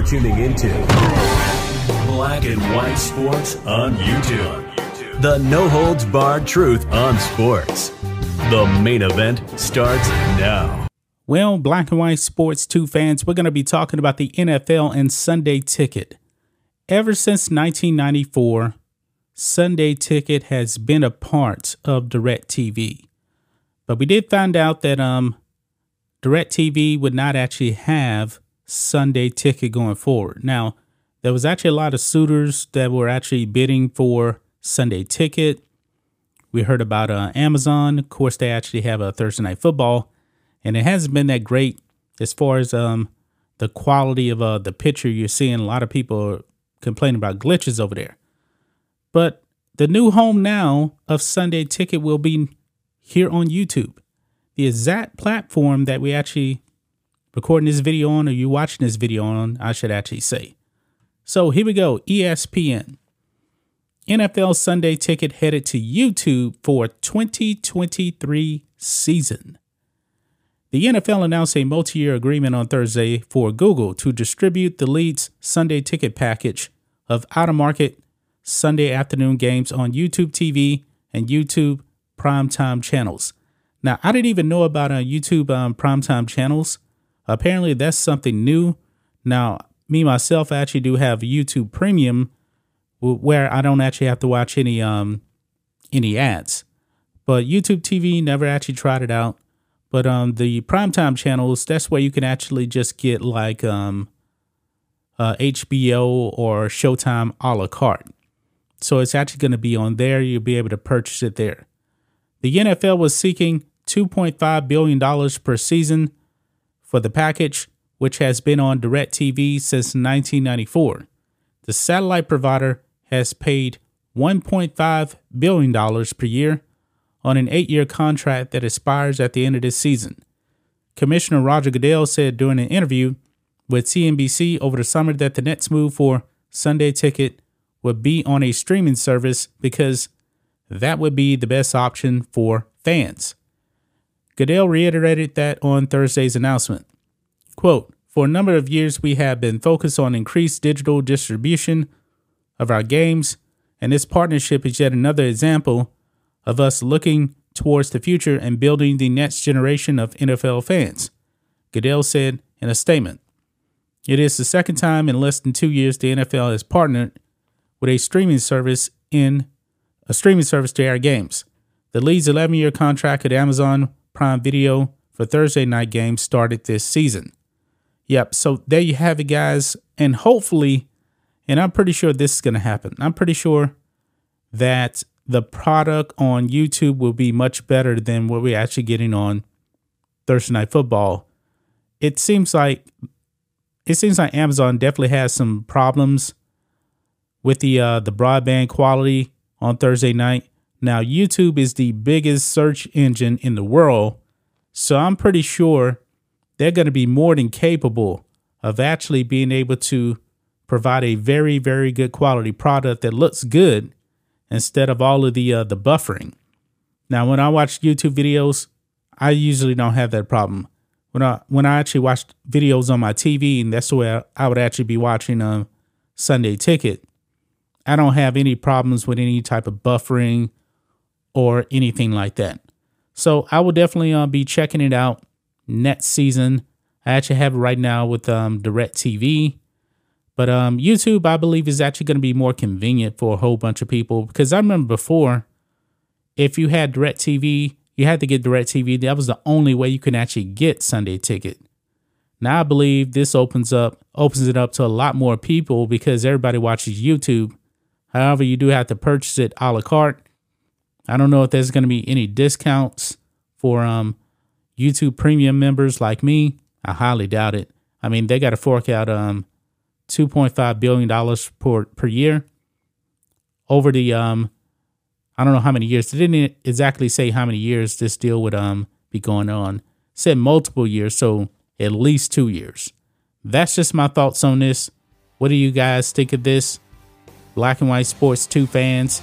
You're tuning into Black and White Sports on YouTube. The no holds barred truth on sports. The main event starts now. Well, Black and White Sports 2 fans, we're going to be talking about the NFL and Sunday Ticket. Ever since 1994, Sunday Ticket has been a part of DirecTV. But we did find out that um DirecTV would not actually have Sunday Ticket going forward. Now, there was actually a lot of suitors that were actually bidding for Sunday Ticket. We heard about uh, Amazon. Of course, they actually have a Thursday Night Football, and it hasn't been that great as far as um the quality of uh the picture you're seeing. A lot of people complaining about glitches over there. But the new home now of Sunday Ticket will be here on YouTube, the exact platform that we actually recording this video on, or you watching this video on, I should actually say. So here we go ESPN. NFL Sunday Ticket headed to YouTube for 2023 season. The NFL announced a multi year agreement on Thursday for Google to distribute the league's Sunday Ticket package of out of market Sunday afternoon games on YouTube TV and YouTube primetime channels. Now, I didn't even know about uh, YouTube um, primetime channels. Apparently, that's something new. Now, me myself, I actually do have YouTube Premium, where I don't actually have to watch any um any ads. But YouTube TV never actually tried it out. But um, the primetime channels, that's where you can actually just get like um, uh, HBO or Showtime a la carte. So it's actually going to be on there. You'll be able to purchase it there. The NFL was seeking $2.5 billion per season for the package, which has been on DirecTV since 1994. The satellite provider has paid $1.5 billion per year on an eight year contract that expires at the end of this season. Commissioner Roger Goodell said during an interview with CNBC over the summer that the next move for Sunday Ticket would be on a streaming service because that would be the best option for fans. Goodell reiterated that on Thursday's announcement. Quote, for a number of years, we have been focused on increased digital distribution of our games, and this partnership is yet another example of us looking towards the future and building the next generation of NFL fans, Goodell said in a statement. It is the second time in less than two years the NFL has partnered with a streaming service in a streaming service to air games. The league's 11 year contract at Amazon Prime Video for Thursday night games started this season. Yep, so there you have it, guys. And hopefully, and I'm pretty sure this is going to happen. I'm pretty sure that the product on YouTube will be much better than what we're actually getting on Thursday Night Football. It seems like it seems like Amazon definitely has some problems with the uh, the broadband quality on Thursday night. Now YouTube is the biggest search engine in the world, so I'm pretty sure they're going to be more than capable of actually being able to provide a very very good quality product that looks good instead of all of the uh, the buffering. Now, when I watch YouTube videos, I usually don't have that problem. When I when I actually watch videos on my TV, and that's where I, I would actually be watching a Sunday Ticket, I don't have any problems with any type of buffering or anything like that. So I will definitely uh, be checking it out next season. I actually have it right now with um, DirecTV. But um, YouTube, I believe, is actually going to be more convenient for a whole bunch of people because I remember before, if you had DirecTV, you had to get DirecTV. That was the only way you could actually get Sunday Ticket. Now I believe this opens up opens it up to a lot more people because everybody watches YouTube. However, you do have to purchase it a la carte. I don't know if there's going to be any discounts for um YouTube Premium members like me. I highly doubt it. I mean, they got to fork out um $2.5 billion per, per year over the, um, I don't know how many years. They didn't exactly say how many years this deal would um be going on. It said multiple years, so at least two years. That's just my thoughts on this. What do you guys think of this? Black and White Sports 2 fans.